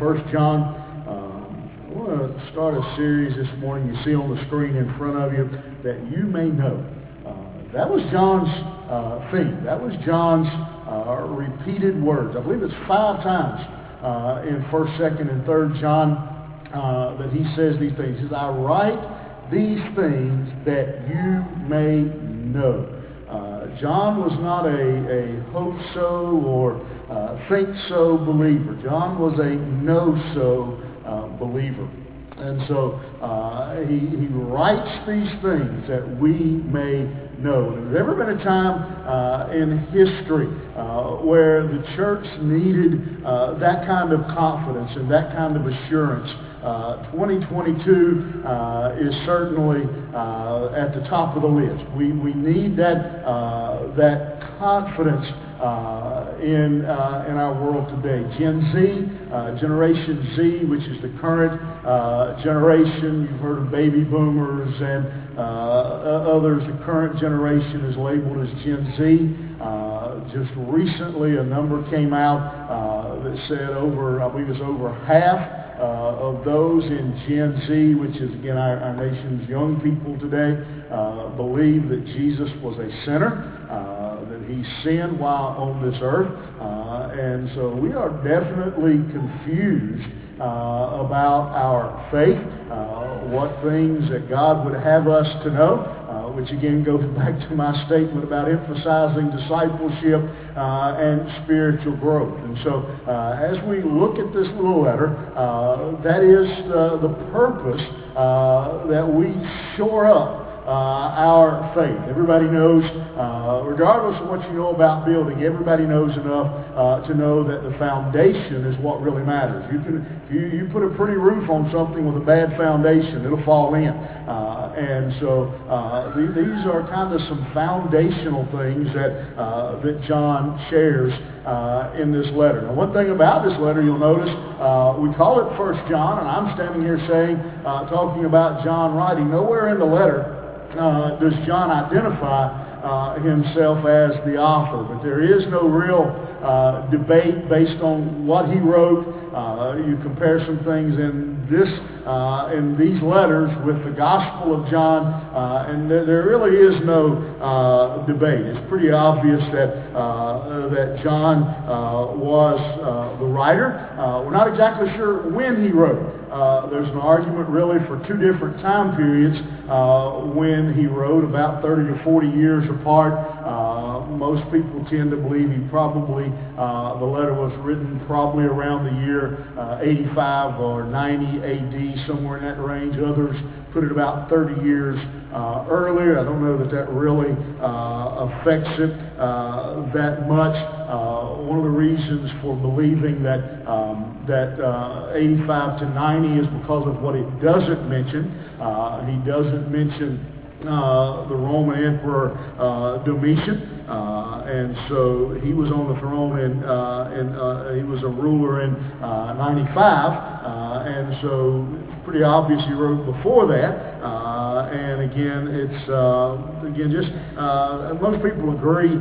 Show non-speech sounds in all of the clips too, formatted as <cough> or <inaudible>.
1 John. Um, I want to start a series this morning. You see on the screen in front of you that you may know. Uh, that was John's uh, theme. That was John's uh, repeated words. I believe it's five times uh, in 1st, 2nd, and 3rd John uh, that he says these things. He says, I write these things that you may know. John was not a, a hope so or uh, think so believer. John was a know so uh, believer. And so uh, he, he writes these things that we may know. There's ever been a time uh, in history uh, where the church needed uh, that kind of confidence and that kind of assurance. Uh, 2022 uh, is certainly uh, at the top of the list. We, we need that, that confidence uh, in, uh, in our world today. Gen Z, uh, Generation Z, which is the current uh, generation. You've heard of baby boomers and uh, others. The current generation is labeled as Gen Z. Uh, just recently, a number came out that said over, I believe it's over half uh, of those in Gen Z, which is again our, our nation's young people today, uh, believe that Jesus was a sinner, uh, that he sinned while on this earth. Uh, and so we are definitely confused uh, about our faith, uh, what things that God would have us to know which again goes back to my statement about emphasizing discipleship uh, and spiritual growth. And so uh, as we look at this little letter, uh, that is the purpose that we shore up uh, our faith. Everybody knows, uh, regardless of what you know about building, everybody knows enough uh, to know that the foundation is what really matters. You can, you, you put a pretty roof on something with a bad foundation, it'll fall in. Uh, and so uh, th- these are kind of some foundational things that uh, that John shares in this letter. Now, one thing about this letter, you'll notice we call it First John, and I'm standing here saying, talking about John writing. Nowhere in the letter uh, does John identify uh, himself as the author. But there is no real uh, debate based on what he wrote. Uh, you compare some things in this uh, in these letters with the Gospel of John, uh, and th- there really is no debate. It's pretty obvious that that John was the writer. we're not exactly sure when he wrote. There's an argument really for two different time periods when he wrote, about 30 to 40 years apart. most people tend to believe he probably the letter was written probably around the year 85 or 90 AD somewhere in that range. Others put it about 30 years uh, earlier. I don't know that that really uh, affects it uh, that much. Uh, one of the reasons for believing that that uh, 85 to 90 is because of what it doesn't mention. Uh, he doesn't mention uh, the Roman Emperor uh, Domitian, uh, and so he was on the throne, and, and he was a ruler in 95, and so pretty obvious he wrote before that. and again, it's again just most people agree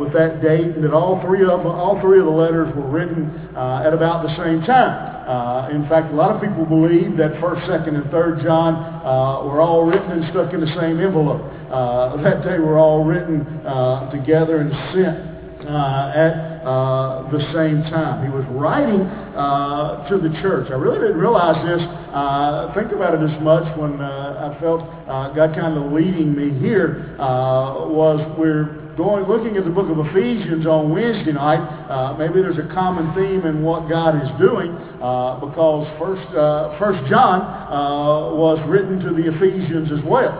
with that date and that all three of them, all three of the letters were written at about the same time. Uh, in fact, a lot of people believe that 1st, 2nd, and 3rd John uh, were all written and stuck in the same envelope. Uh, that they were all written uh, together and sent uh, at uh, the same time. He was writing uh, to the church. I really didn't realize this, uh, think about it as much when uh, I felt uh, God kind of leading me here, uh, was we're going looking at the book of Ephesians on Wednesday night, uh, maybe there's a common theme in what God is doing uh, because First uh, First John uh, was written to the Ephesians as well.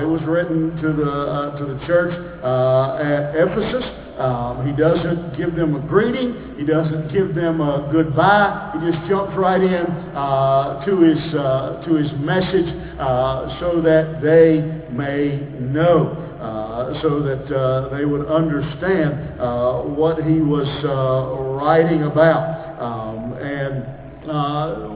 It was written to the to the church at Ephesus. Um, he doesn't give them a greeting. He doesn't give them a goodbye. He just jumps right in to his to his message so that they may know uh, so that uh, they would understand uh, what he was writing about. Um, and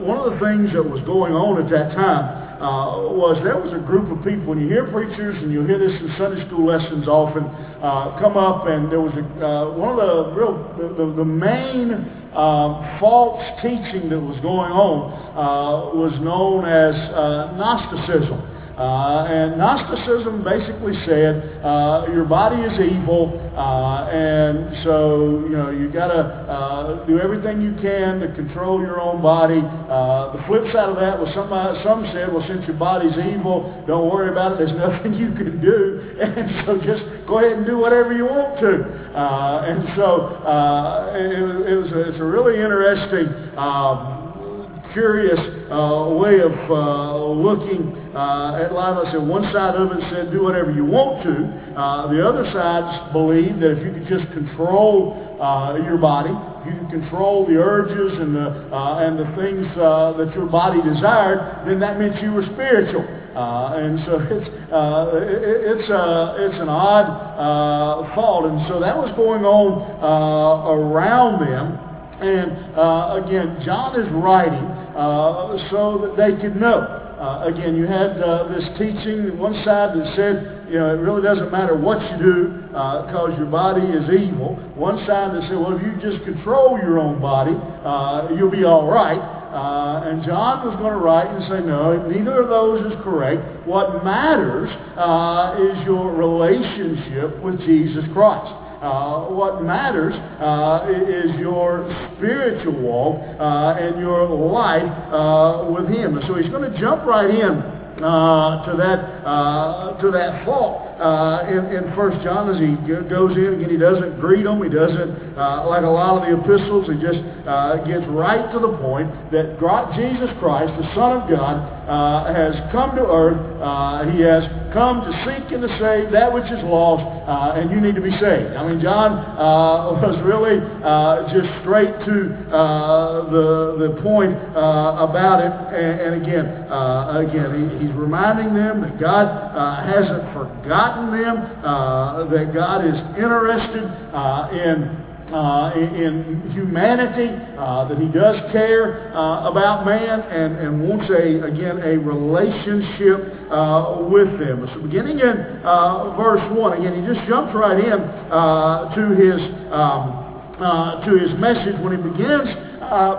one of the things that was going on at that time uh, was there was a group of people, and you hear preachers, and you'll hear this in Sunday school lessons often, uh, come up, and there was a, uh, one of the real, the, the, main um, false teaching that was going on uh, was known as uh, Gnosticism. Uh, and Gnosticism basically said uh, your body is evil, uh, and so you know you got to uh, do everything you can to control your own body. Uh, the flip side of that was some some said, well, since your body's evil, don't worry about it. There's <laughs> nothing you can do, and so just go ahead and do whatever you want to. Uh, and so it, it was a, it's a really interesting. Um, curious uh, way of uh, looking uh, at life. I said one side of it said do whatever you want to. Uh, the other side believed that if you could just control uh, your body, you can control the urges and the uh, and the things that your body desired, then that meant you were spiritual. and so <laughs> it's it, it's it's an odd thought, and so that was going on around them. And uh, again, John is writing uh, so that they could know. Uh, again, you had uh, this teaching, one side that said, you know, it really doesn't matter what you do because uh, your body is evil. One side that said, well, if you just control your own body, you'll be all right. Uh, and John was going to write and say, no, neither of those is correct. What matters uh, is your relationship with Jesus Christ. Uh, what matters uh, is your spiritual walk uh, and your life uh, with Him. And so he's going to jump right in. Uh, to that uh, to that fault. Uh, in, in First John as he goes in again he doesn't greet them he doesn't uh, like a lot of the epistles he just uh, gets right to the point that Jesus Christ the Son of God uh, has come to earth he has come to seek and to save that which is lost and you need to be saved. I mean John <laughs> was really just straight to the the point about it. And, and again again he, he's reminding them that God uh, hasn't forgotten them, uh, that God is interested uh, in uh, in humanity, uh, that he does care uh, about man and, and wants a, again, a relationship with them. So beginning in verse 1, again, he just jumps right in to his, um, to his message when he begins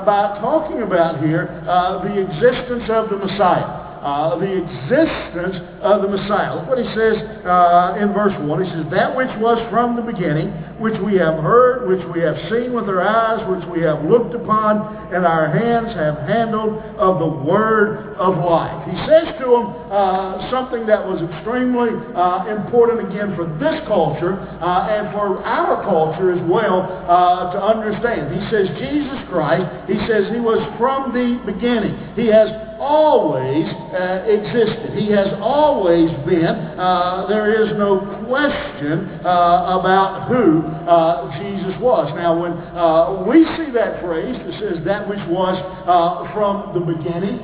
by talking about here the existence of the Messiah uh, the existence of the Messiah. Look what he says uh, in verse 1. He says, That which was from the beginning, which we have heard, which we have seen with our eyes, which we have looked upon, and our hands have handled of the word of life. He says to them uh, something that was extremely uh, important again for this culture uh, and for our culture as well uh, to understand. He says Jesus Christ, he says he was from the beginning. He has always uh, existed. He has always been. Uh, there is no question uh, about who uh, Jesus was. Now, when uh, we see that phrase that says that which was uh, from the beginning,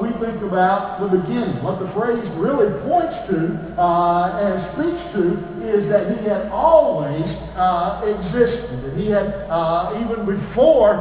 we think about the beginning. What the phrase really points to and speaks to is that he had always existed. He had, even before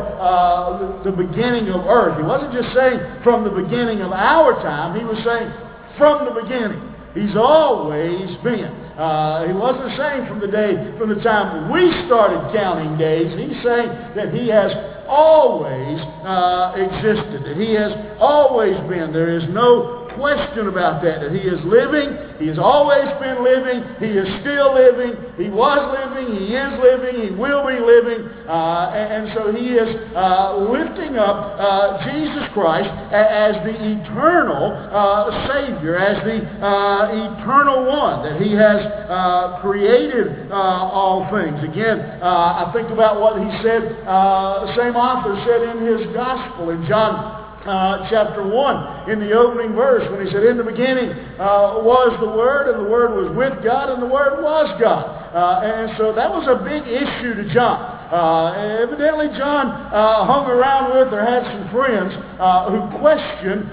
the beginning of earth, he wasn't just saying from the beginning of our time, he was saying from the beginning. He's always been. Uh, he wasn't saying from the day, from the time we started counting days. He's saying that he has always uh, existed, that he has always been. There is no question about that, that he is living, he has always been living, he is still living, he was living, he is living, he will be living, uh, and, so he is uh, lifting up uh, Jesus Christ as the eternal uh, Savior, as the uh, eternal one, that he has uh, created all things. Again, I think about what he said, the same author said in his gospel in John uh, chapter 1 in the opening verse when he said, In the beginning uh, was the Word, and the Word was with God, and the Word was God. Uh, and so that was a big issue to John. Uh, evidently, John uh, hung around with or had some friends uh, who questioned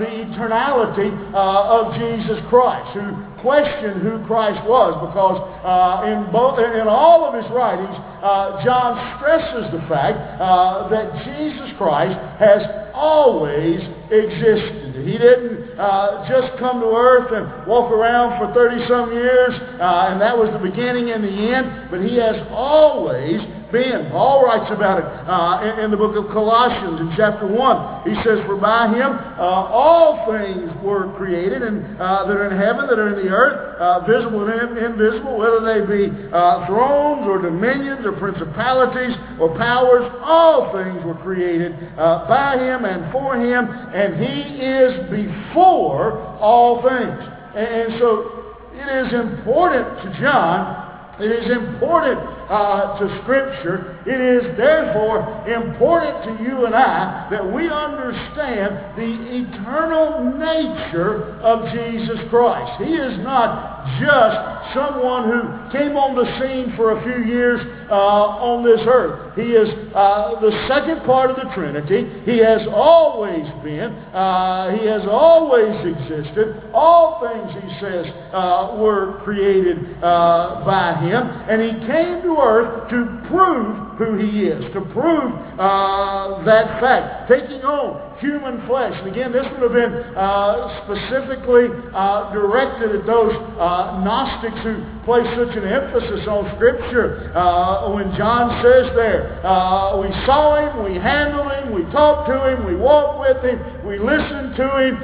the eternality of Jesus Christ, who question who Christ was because uh, in, both, in all of his writings, uh, John stresses the fact uh, that Jesus Christ has always existed. He didn't uh, just come to earth and walk around for 30 some years, uh, and that was the beginning and the end, but he has always been. Paul writes about it uh, in, in, the book of Colossians in chapter 1. He says, For by him uh, all things were created, and uh, that are in heaven, that are in the earth, uh, visible and invisible, whether they be uh, thrones or dominions or principalities or powers, all things were created uh, by him and for him, and he is before all things. And, and so it is important to John it is important uh, to Scripture. It is therefore important to you and I that we understand the eternal nature of Jesus Christ. He is not just someone who came on the scene for a few years uh, on this earth. He is uh, the second part of the Trinity. He has always been. Uh, he has always existed. All things, he says, uh, were created uh, by him. And he came to earth to prove who he is, to prove uh, that fact, taking on human flesh. And again, this would have been uh, specifically uh, directed at those uh, Gnostics who place such an emphasis on Scripture. Uh, when John says there, uh, we saw him, we handled him, we talked to him, we walked with him, we listened to him,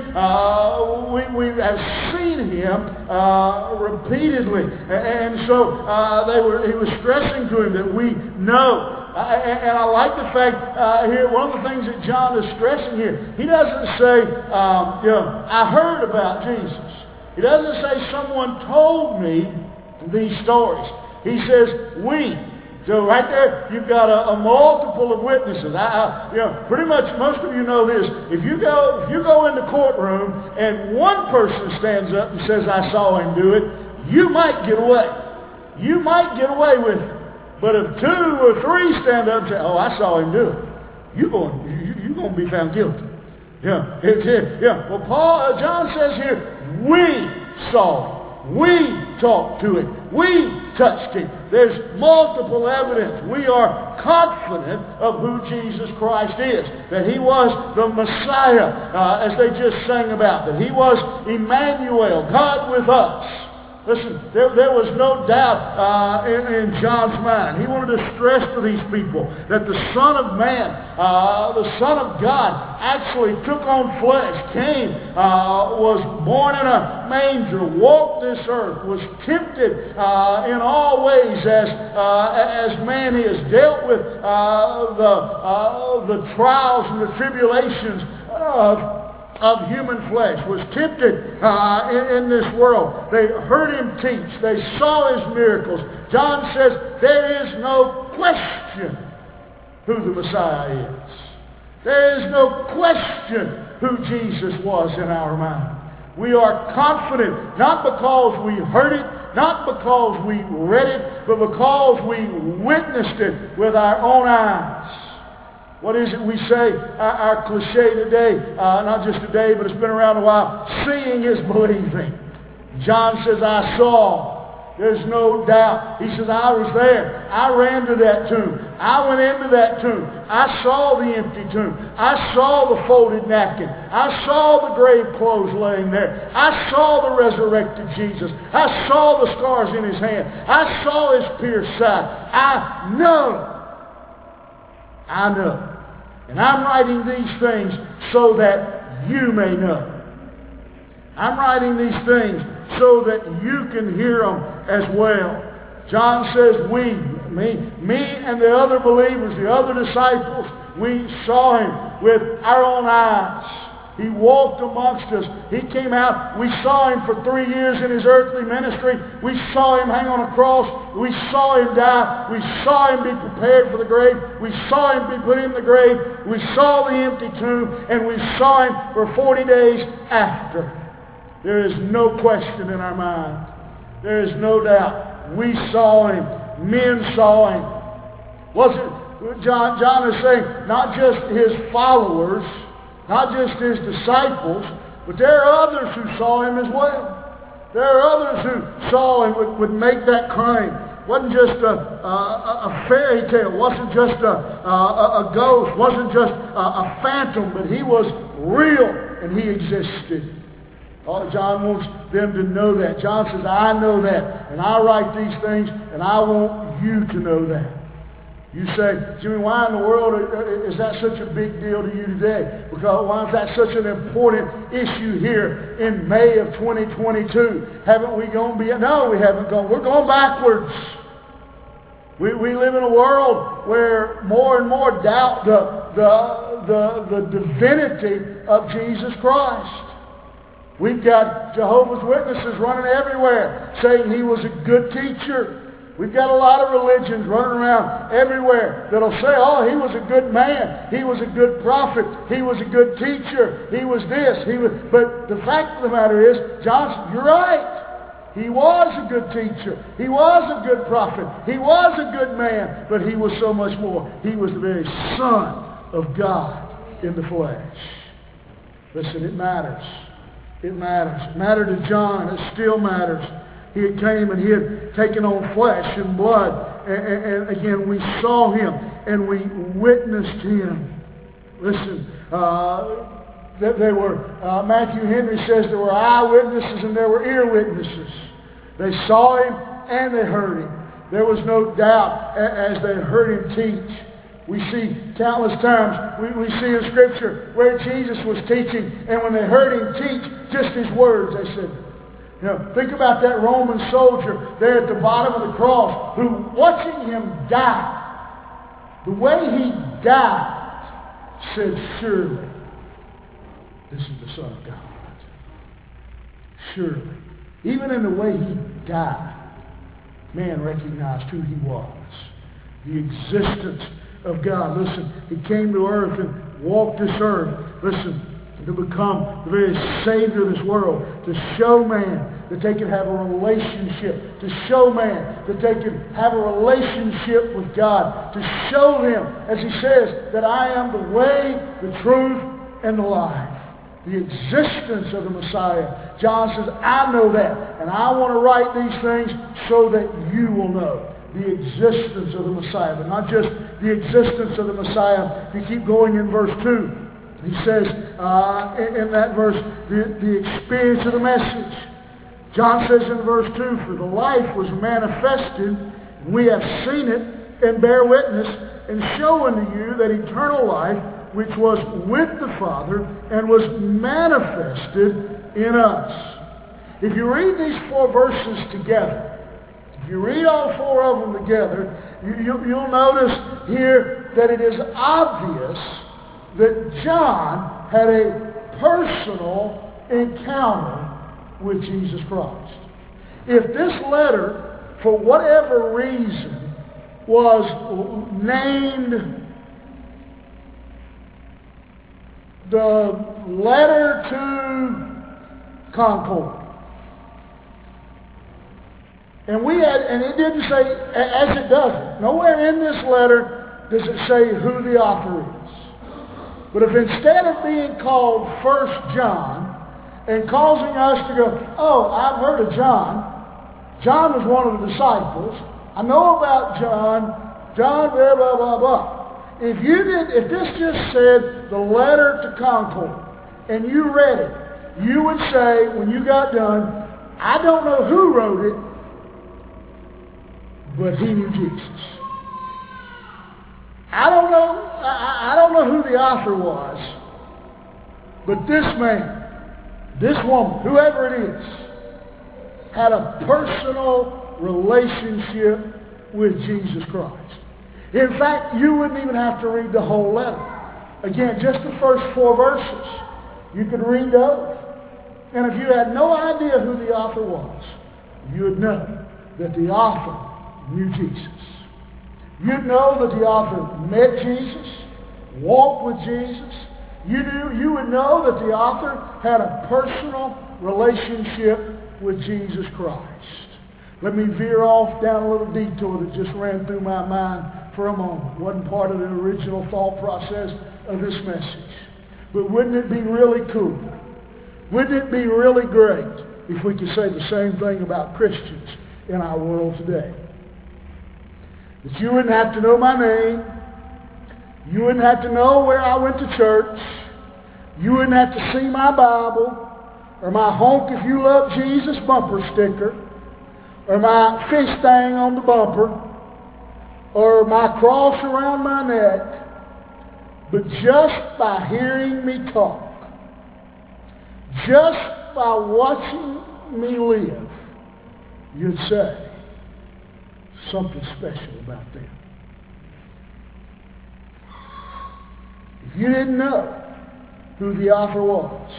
we, we have seen him repeatedly. And so they were, he was stressing to him that we know and I like the fact uh, here, one of the things that John is stressing here, he doesn't say, um, you know, I heard about Jesus. He doesn't say someone told me these stories. He says, we. So right there, you've got a, a multiple of witnesses. I, I, you know, pretty much most of you know this. If you go, if you go in the courtroom and one person stands up and says, "I saw him do it," you might get away. You might get away with it. But if two or three stand up and say, "Oh, I saw him do it," you're going, you, you're going to be found guilty. Yeah, it's here. Yeah. Well, Paul, uh, John says here, we saw it. We talked to it. We touched him. There's multiple evidence. We are confident of who Jesus Christ is. That he was the Messiah, uh, as they just sang about. That he was Emmanuel, God with us. Listen, there, there was no doubt uh, in, in, John's mind. He wanted to stress to these people that the Son of Man, uh, the Son of God, actually took on flesh, came, uh, was born in a manger, walked this earth, was tempted uh, in all ways as, uh, as man is, dealt with uh, the, the trials and the tribulations of of human flesh, was tempted uh, in, in, this world. They heard him teach. They saw his miracles. John says there is no question who the Messiah is. There is no question who Jesus was in our mind. We are confident, not because we heard it, not because we read it, but because we witnessed it with our own eyes. What is it we say, our, our cliche today, uh, not just today, but it's been around a while, seeing is <laughs> believing. John says, I saw. There's no doubt. He says, I was there. I ran to that tomb. I went into that tomb. I saw the empty tomb. I saw the folded napkin. I saw the grave clothes laying there. I saw the resurrected Jesus. I saw the scars in his hand. I saw his pierced side. I know. I know. And I'm writing these things so that you may know. I'm writing these things so that you can hear them as well. John says, we, me, me and the other believers, the other disciples, we saw him with our own eyes. He walked amongst us. He came out. We saw him for three years in his earthly ministry. We saw him hang on a cross. We saw him die. We saw him be prepared for the grave. We saw him be put in the grave. We saw the empty tomb. And we saw him for 40 days after. There is no question in our mind. There is no doubt. We saw him. Men saw him. Was it, John, John is saying, not just his followers, not just his disciples, but there are others who saw him as well. There are others who saw him would, would make that claim. Wasn't just a, a, a fairy tale. wasn't just a, a, a ghost. wasn't just a, phantom, but he was real and he existed. Oh, John wants them to know that. John says, I know that, and I write these things, and I want you to know that. You say, Jimmy, why in the world is that such a big deal to you today? Because why is that such an important issue here in May of 2022? Haven't we gone beyond? No, we haven't gone. We're going backwards. We, we live in a world where more and more doubt the, the, the, the divinity of Jesus Christ. We've got Jehovah's Witnesses running everywhere saying he was a good teacher. We've got a lot of religions running around everywhere that'll say, oh, he was a good man. He was a good prophet. He was a good teacher. He was this. He was... But the fact of the matter is, Johnson, you're right. He was a good teacher. He was a good prophet. He was a good man. But he was so much more. He was the very Son of God in the flesh. Listen, it matters. It matters. It mattered to John. It still matters. He had came and he had taken on flesh and blood. And, and, and again, we saw him and we witnessed him. Listen, uh, that they were, uh, Matthew Henry says there were eyewitnesses and there were ear witnesses. They saw him and they heard him. There was no doubt as they heard him teach. We see countless times, we, we see in Scripture where Jesus was teaching, and when they heard him teach just his words, they said, you know, think about that Roman soldier there at the bottom of the cross who, watching him die, the way he died, said, surely this is the Son of God. Surely. Even in the way he died, man recognized who he was. The existence of God. Listen, he came to earth and walked this earth. Listen, to become the very Savior of this world, to show man that they can have a relationship, to show man that they can have a relationship with God, to show him, as he says, that I am the way, the truth, and the life. The existence of the Messiah. John says, I know that, and I want to write these things so that you will know the existence of the Messiah, but not just the existence of the Messiah. If you keep going in verse 2, he says uh, in, in, that verse, the, the experience of the message. John says in verse 2, For the life was manifested, we have seen it, and bear witness, and show unto you that eternal life, which was with the Father, and was manifested in us. If you read these four verses together, if you read all four of them together, you, you, you'll notice here that it is obvious that John had a personal encounter with Jesus Christ. If this letter, for whatever reason, was named the letter to Concord, and we had, and it didn't say, as it doesn't, nowhere in this letter does it say who the author is. But if instead of being called First John and causing us to go, oh, I've heard of John. John was one of the disciples. I know about John. John, blah, blah, blah, blah. If you did, if this just said the letter to Concord and you read it, you would say when you got done, I don't know who wrote it, but he knew Jesus. I don't know, I, I don't know who the author was, but this man, this woman, whoever it is, had a personal relationship with Jesus Christ. In fact, you wouldn't even have to read the whole letter. Again, just the first four verses. You could read those. And if you had no idea who the author was, you would know that the author knew Jesus. You'd know that the author met Jesus, walked with Jesus. You, knew, you would know that the author had a personal relationship with Jesus Christ. Let me veer off down a little detour that just ran through my mind for a moment. Wasn't part of the original thought process of this message. But wouldn't it be really cool? Wouldn't it be really great if we could say the same thing about Christians in our world today? That you wouldn't have to know my name. You wouldn't have to know where I went to church. You wouldn't have to see my Bible or my honk if you love Jesus bumper sticker or my fish thing on the bumper. or my cross around my neck, but just by hearing me talk, just by watching me live, you'd say something special about them. If you didn't know who the author was,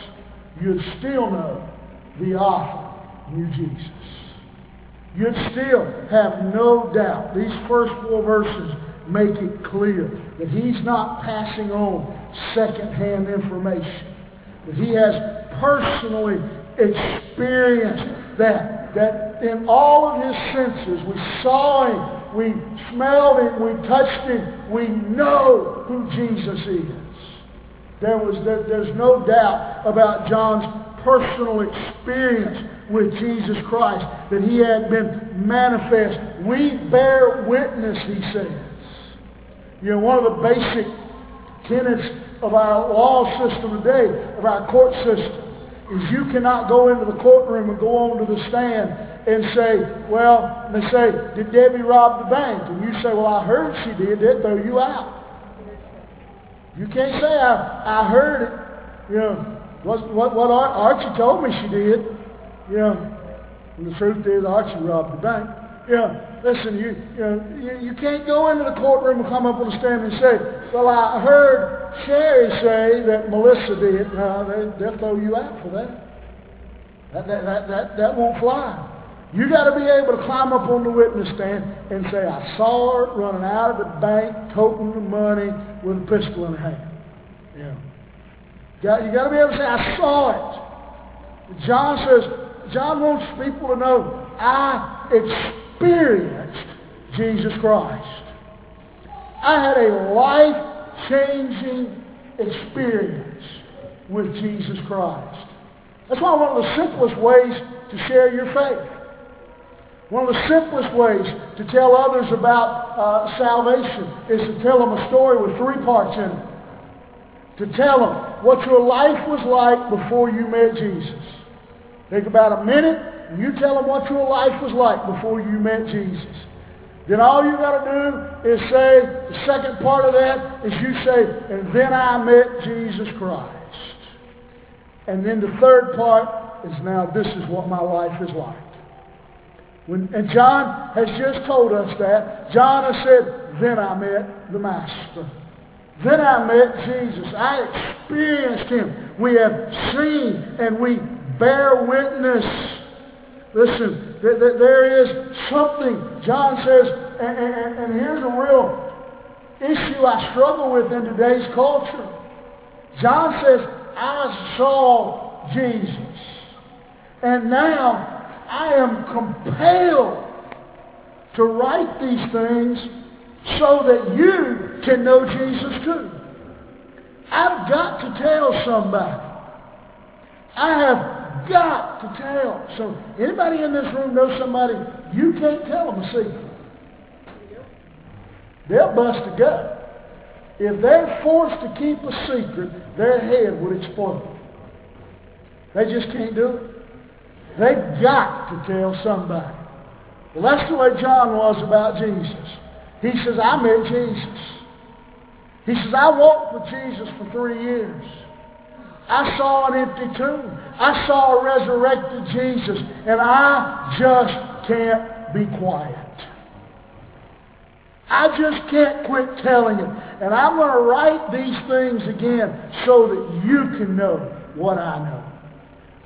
you'd still know the author knew Jesus. You'd still have no doubt. These first four verses make it clear that he's not passing on secondhand information. That he has personally experienced that. That in all of his senses, we saw him, we smelled him, we touched him, we know who Jesus is. There was, there, there's no doubt about John's personal experience with Jesus Christ, that he had been manifest. We bear witness, he says. You know, one of the basic tenets of our law system today, of our court system, is you cannot go into the courtroom and go on to the stand and say, well, they say, did Debbie rob the bank? And you say, well, I heard she did. They'll throw you out. You can't say, I, I heard it. You know, what, what, what Archie told me she did. You know, and the truth is Archie robbed the bank. Yeah, listen, you, you, know, you, you can't go into the courtroom and come up on the stand and say, well, I heard Sherry say that Melissa did. No, they, they'll throw you out for that. That, that, that, that, that won't fly. You got to be able to climb up on the witness stand and say, I saw her running out of the bank, toting the money with a pistol in her hand. Yeah. You got to be able to say, I saw it. John says, John wants people to know, I experienced Jesus Christ. I had a life-changing experience with Jesus Christ. That's why one of the simplest ways to share your faith one of the simplest ways to tell others about uh, salvation is to tell them a story with three parts in it. To tell them what your life was like before you met Jesus. Take about a minute and you tell them what your life was like before you met Jesus. Then all you got to do is say, the second part of that is you say, and then I met Jesus Christ. And then the third part is now this is what my life is like. When, and John has just told us that. John has said, then I met the Master. Then I met Jesus. I experienced him. We have seen and we bear witness. Listen, th- th- there is something, John says, and, and, and here's a real issue I struggle with in today's culture. John says, I saw Jesus. And now I am compelled to write these things so that you can know Jesus too. I've got to tell somebody. I have got to tell. So anybody in this room knows somebody you can't tell them a secret. They'll bust a gut. If they're forced to keep a secret, their head would explode. They just can't do it. They've got to tell somebody. Well, that's the way John was about Jesus. He says, I met Jesus. He says, I walked with Jesus for three years. I saw an empty tomb. I saw a resurrected Jesus. And I just can't be quiet. I just can't quit telling it. And I'm going to write these things again so that you can know what I know.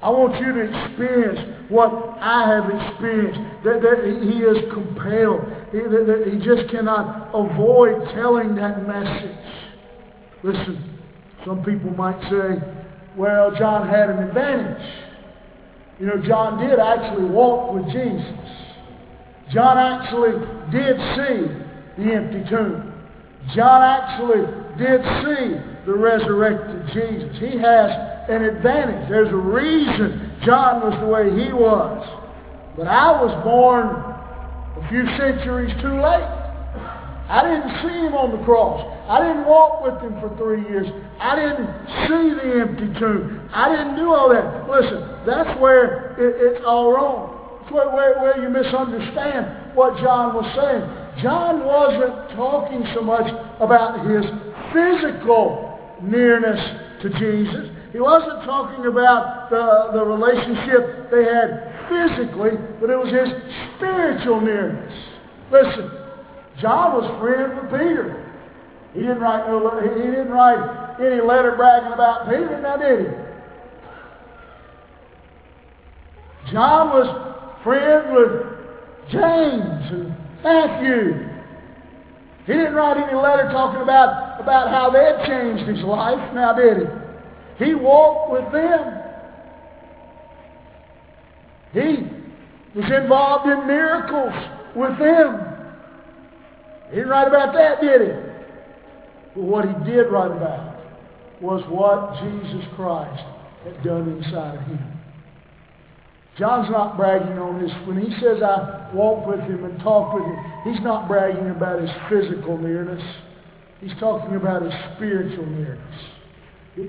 I want you to experience what I have experienced. That, that he is compelled. He, that, that he just cannot avoid telling that message. Listen, some people might say, well, John had an advantage. You know, John did actually walk with Jesus. John actually did see the empty tomb. John actually did see the resurrected Jesus. He has an advantage. There's a reason John was the way he was. But I was born a few centuries too late. I didn't see him on the cross. I didn't walk with him for three years. I didn't see the empty tomb. I didn't do all that. Listen, that's where it, it's all wrong. It's where, where, where you misunderstand what John was saying. John wasn't talking so much about his physical nearness to Jesus. He wasn't talking about the, the relationship they had physically, but it was his spiritual nearness. Listen, John was friends with Peter. He didn't write no, he didn't write any letter bragging about Peter, now did he? John was friends with James and Matthew. He didn't write any letter talking about, about how they had changed his life, now did he? He walked with them. He was involved in miracles with them. He didn't write about that, did he? But what he did write about was what Jesus Christ had done inside of him. John's not bragging on this. When he says, I walk with him and talk with him, he's not bragging about his physical nearness. He's talking about his spiritual nearness.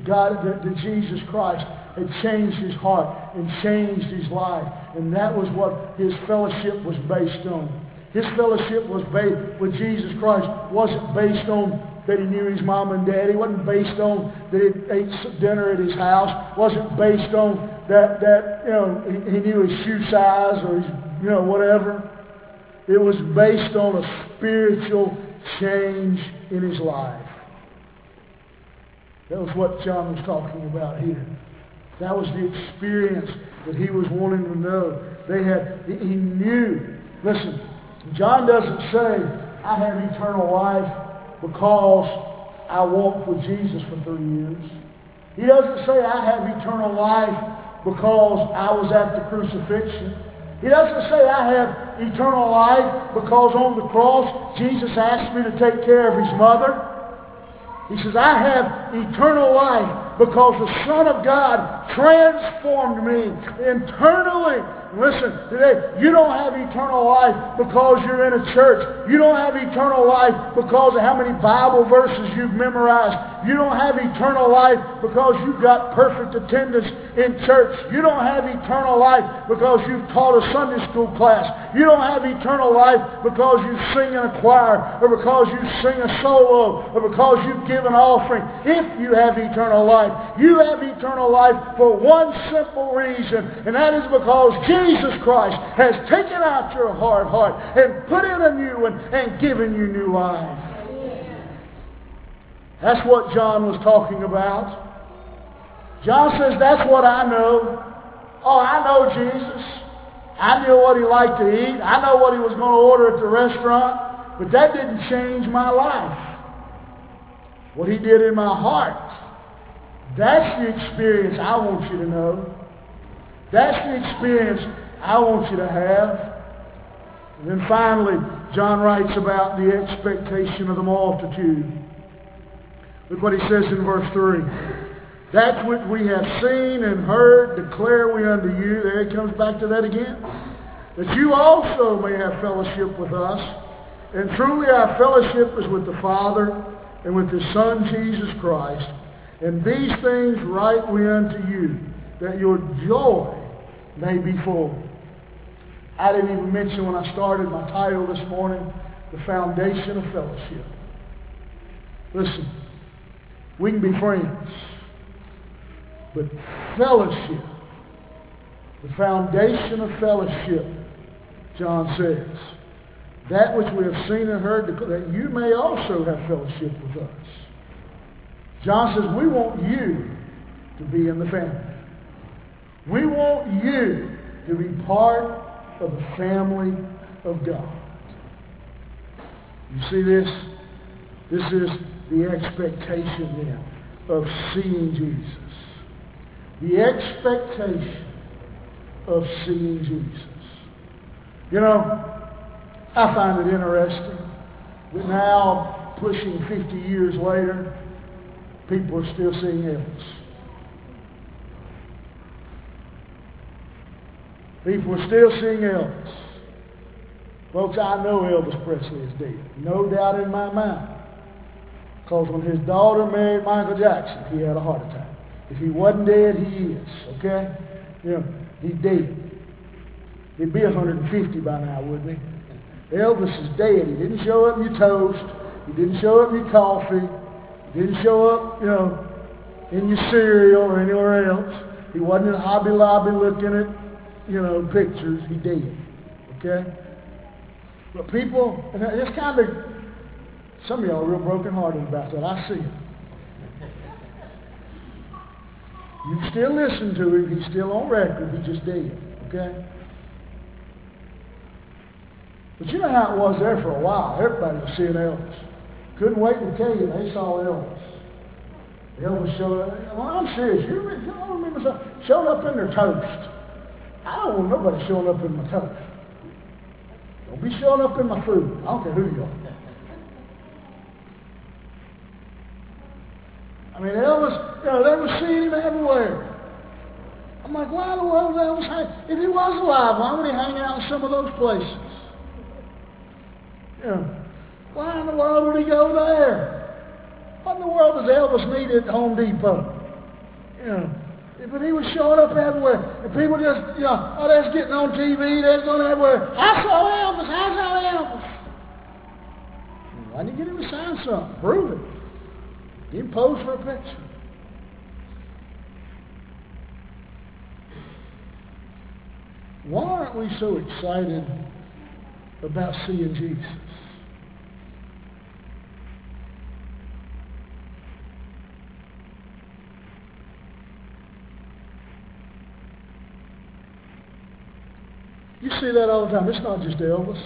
God, that, that Jesus Christ had changed his heart and changed his life. And that was what his fellowship was based on. His fellowship was based with Jesus Christ wasn't based on that he knew his mom and dad. He wasn't based on that he ate dinner at his house. wasn't based on that, that you know, he, he knew his shoe size or his, you know, whatever. It was based on a spiritual change in his life. That was what John was talking about here. That was the experience that he was wanting to know. They had, he knew. Listen, John doesn't say, I have eternal life because I walked with Jesus for three years. He doesn't say I have eternal life because I was at the crucifixion. He doesn't say I have eternal life because on the cross Jesus asked me to take care of his mother. He says, I have eternal life because the Son of God transformed me internally Listen, today, you don't have eternal life because you're in a church. You don't have eternal life because of how many Bible verses you've memorized. You don't have eternal life because you've got perfect attendance in church. You don't have eternal life because you've taught a Sunday school class. You don't have eternal life because you sing in a choir or because you sing a solo or because you've given offering. If you have eternal life, you have eternal life for one simple reason, and that is because Jesus Christ has taken out your hard heart and put in a new one and given you new life. That's what John was talking about. John says, that's what I know. Oh, I know Jesus. I knew what he liked to eat. I know what he was going to order at the restaurant. But that didn't change my life. What he did in my heart. That's the experience I want you to know. That's the experience I want you to have. And then finally, John writes about the expectation of the multitude. Look what he says in verse 3. That which we have seen and heard declare we unto you. There he comes back to that again. That you also may have fellowship with us. And truly our fellowship is with the Father and with His Son Jesus Christ. And these things write we unto you, that your joy may be full. I didn't even mention when I started my title this morning, the foundation of fellowship. Listen, we can be friends, but fellowship, the foundation of fellowship, John says, that which we have seen and heard, that you may also have fellowship with us. John says, we want you to be in the family. We want you to be part of the family of God. You see this? This is the expectation then of seeing Jesus. The expectation of seeing Jesus. You know, I find it interesting that now, pushing 50 years later, people are still seeing Elvis. People are still seeing Elvis. Folks, I know Elvis Presley is dead. No doubt in my mind. Because when his daughter married Michael Jackson, he had a heart attack. If he wasn't dead, he is. Okay? You know, he's dead. He'd be 150 by now, wouldn't he? Elvis is dead. He didn't show up in your toast. He didn't show up in your coffee. Didn't show up, you know, in your cereal or anywhere else. He wasn't in Hobby Lobby looking at, you know, pictures. He did. Okay? But people, and it's kind of, some of y'all are real brokenhearted about that. I see it. You still listen to him. He's still on record. He just did. Okay? But you know how it was there for a while. Everybody was seeing Elvis. Couldn't wait to tell you they saw Elvis. Elvis showed up. Well, I'm serious. You remember, don't remember something? Showed up in their toast. I don't want nobody showing up in my toast. Don't be showing up in my food. I don't care who you are. I mean, Elvis, you know, they were seeing him everywhere. I'm like, why the world Elvis? If he was alive, why would he hang out in some of those places? You know, why in the world would he go there? What in the world does Elvis need at Home Depot? You know, but he was showing up everywhere. And people just, you know, oh, that's getting on TV. That's going everywhere. I saw Elvis. I saw Elvis. Why didn't you get him to sign something? Prove it. Get him pose for a picture. Why aren't we so excited about seeing Jesus? You see that all the time. It's not just Elvis.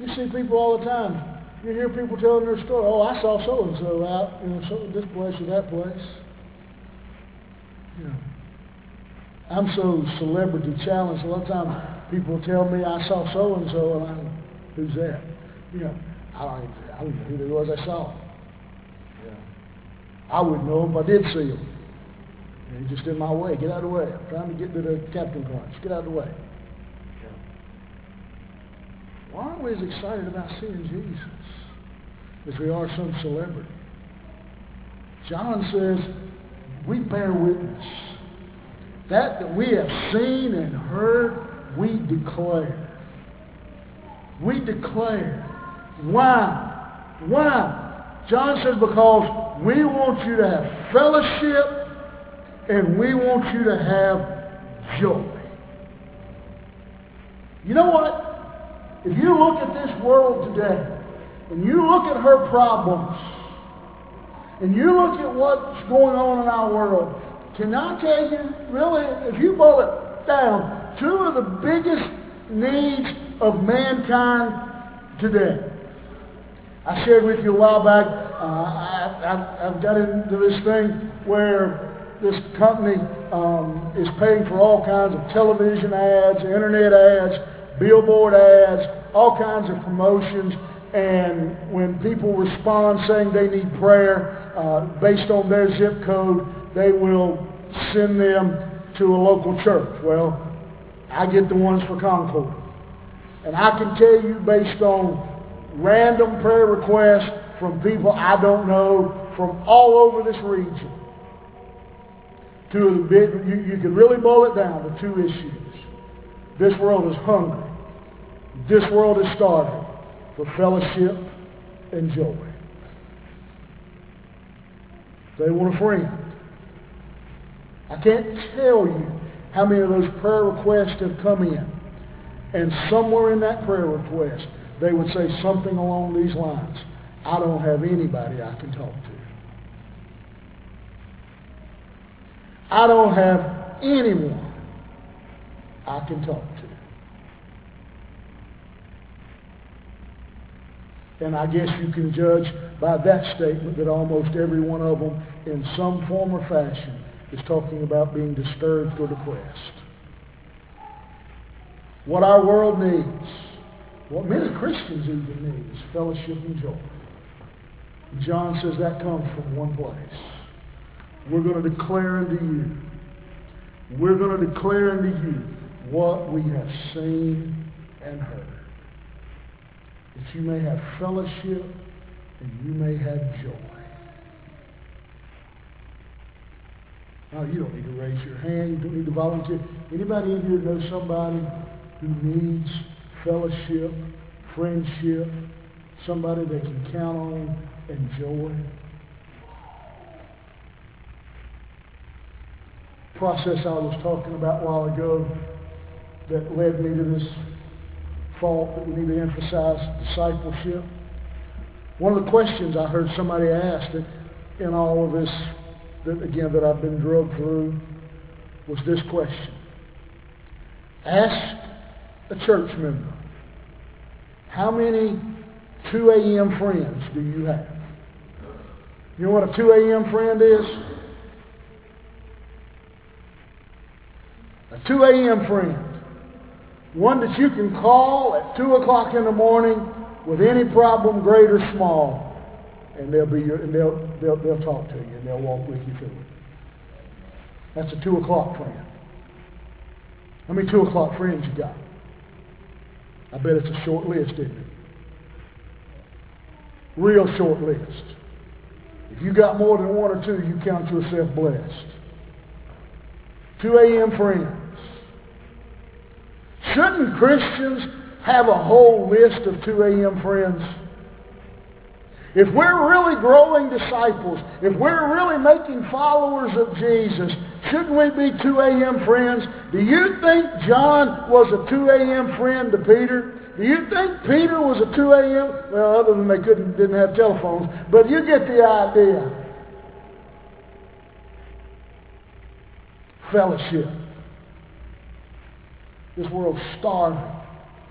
You see people all the time. You hear people telling their story. Oh, I saw so and so out, you know, so this place or that place. Yeah. I'm so celebrity challenged. A lot of times people tell me I saw so and so, and I'm, who's that? You know, I don't, even, I don't know who it was I saw. Yeah. I wouldn't know if I did see him. He's just in my way. Get out of the way. I'm trying to get to the captain crunch. Get out of the way. Why aren't we as excited about seeing Jesus as we are some celebrity? John says, we bear witness. That that we have seen and heard, we declare. We declare. Why? Why? John says, because we want you to have fellowship and we want you to have joy. You know what? If you look at this world today, and you look at her problems, and you look at what's going on in our world, can I tell you, really, if you boil it down, two of the biggest needs of mankind today. I shared with you a while back, uh, I, have got into this thing where this company um, is paying for all kinds of television ads, internet ads, billboard ads, all kinds of promotions. And when people respond saying they need prayer uh, based on their zip code, they will send them to a local church. Well, I get the ones for Concord. And I can tell you based on random prayer requests from people I don't know from all over this region. Of the big, you, you can really boil it down to two issues. This world is hungry this world is starving for fellowship and joy. They want a friend. I can't tell you how many of those prayer requests have come in. And somewhere in that prayer request, they would say something along these lines. I don't have anybody I can talk to. I don't have anyone I can talk to. And I guess you can judge by that statement that almost every one of them, in some form or fashion, is talking about being disturbed or depressed. What our world needs, what many Christians even need, is fellowship and joy. John says that comes from one place. We're going to declare unto you, we're going to declare unto you what we have seen and heard that you may have fellowship and you may have joy. Now, you don't need to raise your hand. You don't need to volunteer. Anybody in here know somebody who needs fellowship, friendship, somebody they can count on, and joy. Process I was talking about a while ago that led me to this thought that we need to emphasize discipleship. One of the questions I heard somebody ask in all of this, that again, that I've been drugged through, was this question. Ask a church member, how many 2 a.m. friends do you have? You know what a 2 a.m. friend is? A 2 a.m. friend. One that you can call at 2 o'clock in the morning with any problem, great or small, and they'll be your, and they'll, they'll, they'll talk to you and they'll walk with you through it. That's a 2 o'clock friend. How many 2 o'clock friends you got? I bet it's a short list, isn't it? Real short list. If you got more than one or two, you count yourself blessed. 2 a.m. friends. Christians have a whole list of 2 a.m. friends? If we're really growing disciples, if we're really making followers of Jesus, shouldn't we be 2 a.m. friends? Do you think John was a 2 a.m. friend to Peter? Do you think Peter was a 2 a.m.? Well, other than they couldn't, didn't have telephones, but you get the idea. Fellowship. This world's starving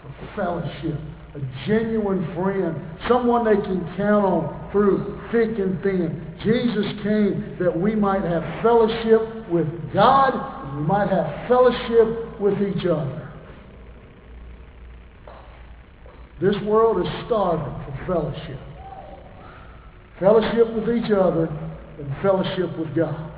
for fellowship. A genuine friend. Someone they can count on through thick and thin. Jesus came that we might have fellowship with God and we might have fellowship with each other. This world is starving for fellowship. Fellowship with each other and fellowship with God.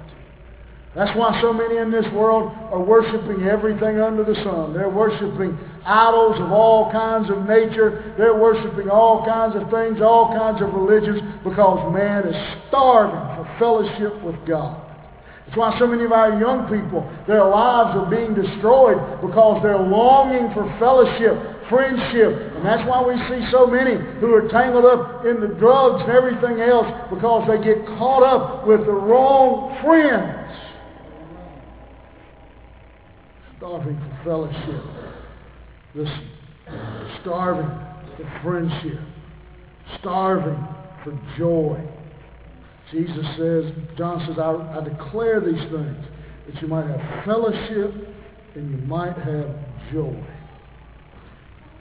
That's why so many in this world are worshiping everything under the sun. They're worshiping idols of all kinds of nature. They're worshiping all kinds of things, all kinds of religions, because man is starving for fellowship with God. That's why so many of our young people, their lives are being destroyed because they're longing for fellowship, friendship. And that's why we see so many who are tangled up in the drugs and everything else because they get caught up with the wrong friends. Starving for fellowship. Listen, starving for friendship, starving for joy. Jesus says, John says, I, I declare these things that you might have fellowship and you might have joy.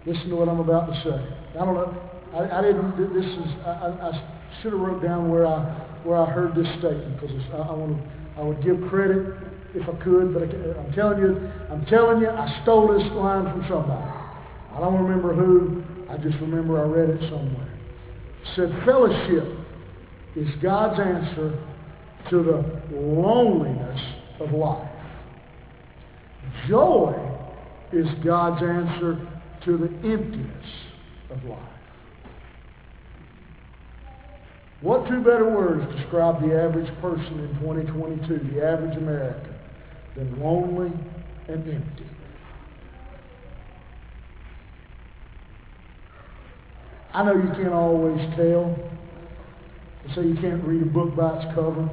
Listen to what I'm about to say. I don't know. I, I didn't. This is. I, I should have wrote down where I where I heard this statement because I, I want to. I would give credit if I could, but I, am telling you, I'm telling you, I stole this line from somebody. I don't remember who. I just remember I read it somewhere. It said, fellowship is God's answer to the loneliness of life. Joy is God's answer to the emptiness of life. What two better words describe the average person in 2022, the average American? Than lonely and empty. I know you can't always tell. They say you can't read a book by its cover.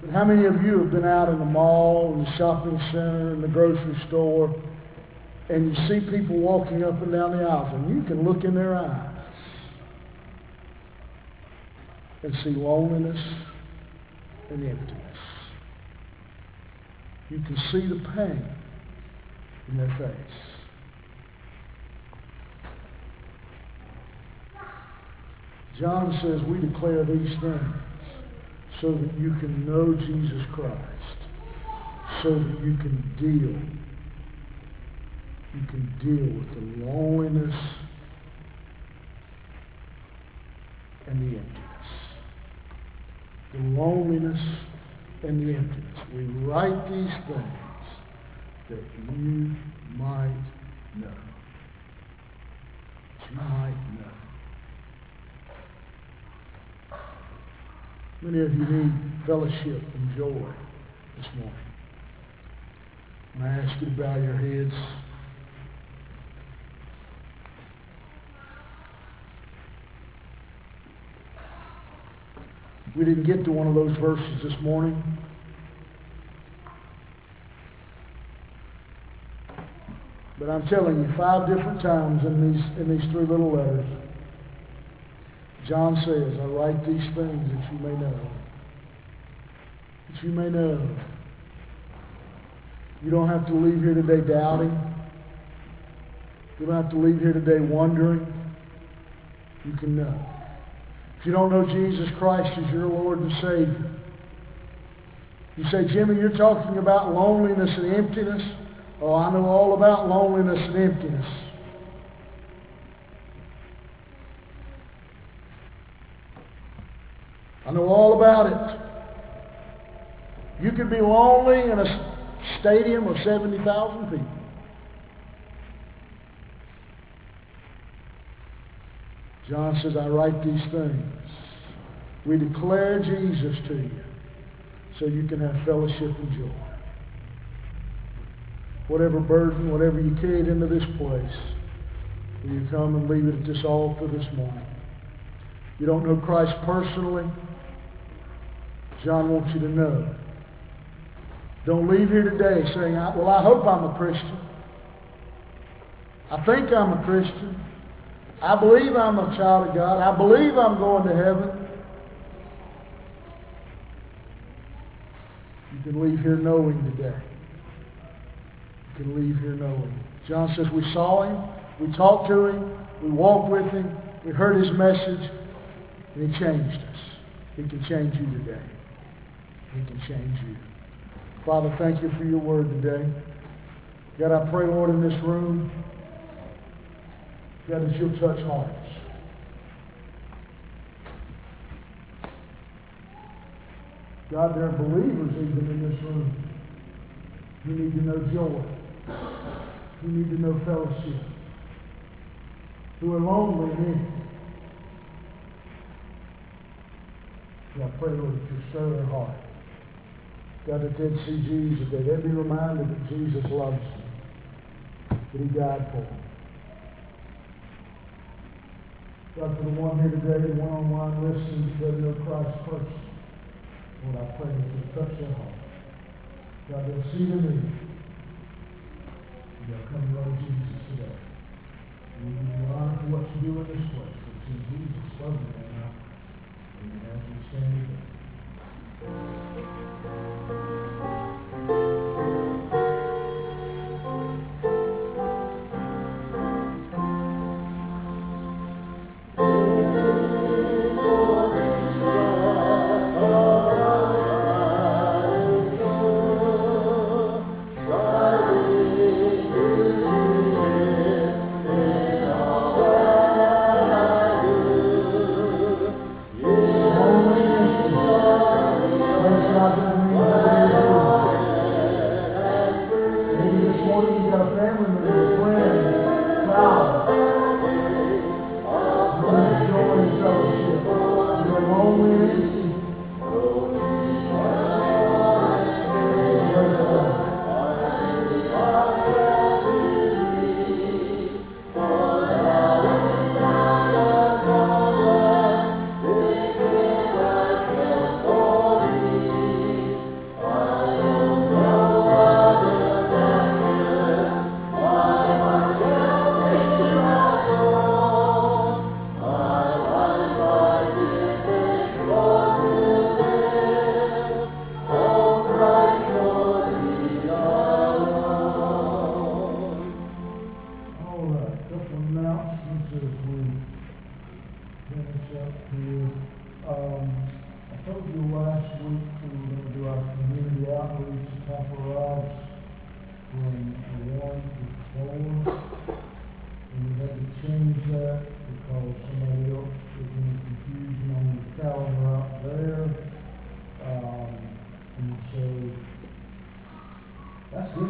But how many of you have been out in the mall, in the shopping center, in the grocery store, and you see people walking up and down the aisles, and you can look in their eyes and see loneliness and emptiness. You can see the pain in their face. John says we declare these things so that you can know Jesus Christ, so that you can deal. You can deal with the loneliness and the emptiness. The loneliness and the emptiness. We write these things that you might know. You might know. Many of you need fellowship and joy this morning. And I ask you to bow your heads. We didn't get to one of those verses this morning. But I'm telling you, five different times in these, in these three little letters, John says, I write these things that you may know. That you may know. You don't have to leave here today doubting. You don't have to leave here today wondering. You can know. You don't know Jesus Christ as your Lord and Savior, you say, Jimmy, you're talking about loneliness and emptiness. Oh, I know all about loneliness and emptiness. I know all about it. You could be lonely in a stadium of 70,000 people. John says, I write these things. We declare Jesus to you so you can have fellowship and joy. Whatever burden, whatever you carried into this place, will you come and leave it at this altar this morning? You don't know Christ personally? John wants you to know. Don't leave here today saying, well, I hope I'm a Christian. I think I'm a Christian. I believe I'm a child of God. I believe I'm going to heaven. You can leave here knowing today. You can leave here knowing. John says we saw him, we talked to him, we walked with him, we heard his message, and he changed us. He can change you today. He can change you. Father, thank you for your word today. God, I pray, Lord, in this room, God, that you'll touch hearts. God, there are believers even in this room who need to know joy, who need to know fellowship, who are lonely and empty. God, I pray, Lord, that you stir their heart. God, that they'd see Jesus, that they'd be reminded that Jesus loves them, that he died for them. God, for the one here today, the one online listening that doesn't know Christ first, Pray that you'll touch their heart. God, they'll see the need. And they'll come to know Jesus today. You honor what you do in this place. It's in Jesus' love you now. Amen. As we stand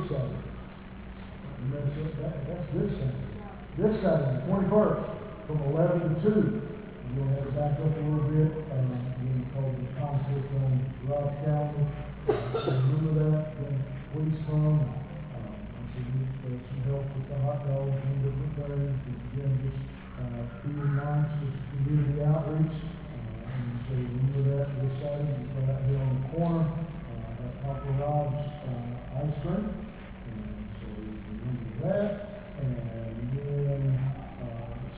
That's, it, that, that's this Sunday, This Saturday, 21st, from 11 to 2. We'll have it back up a little bit. Uh, we're going to call the concert on Rob Calvin. And so. And then,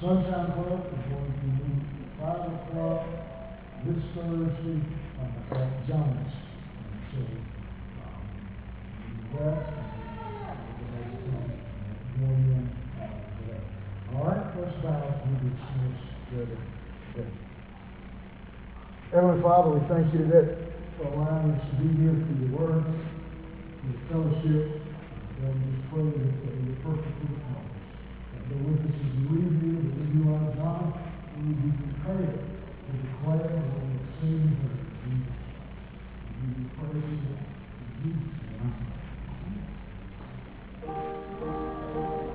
Sunshine Club is going to meet at five o'clock this Thursday, at Johnny's. And so, um, that. and. All right, let's bow we dismiss together. Heavenly Father, we thank you today for allowing us to be here for your word, fellowship, and we pray that they be perfectly balanced. That the witnesses we do, that we do our job, we be prepared to declare that we have seen and heard in Jesus' And we pray in Jesus' name.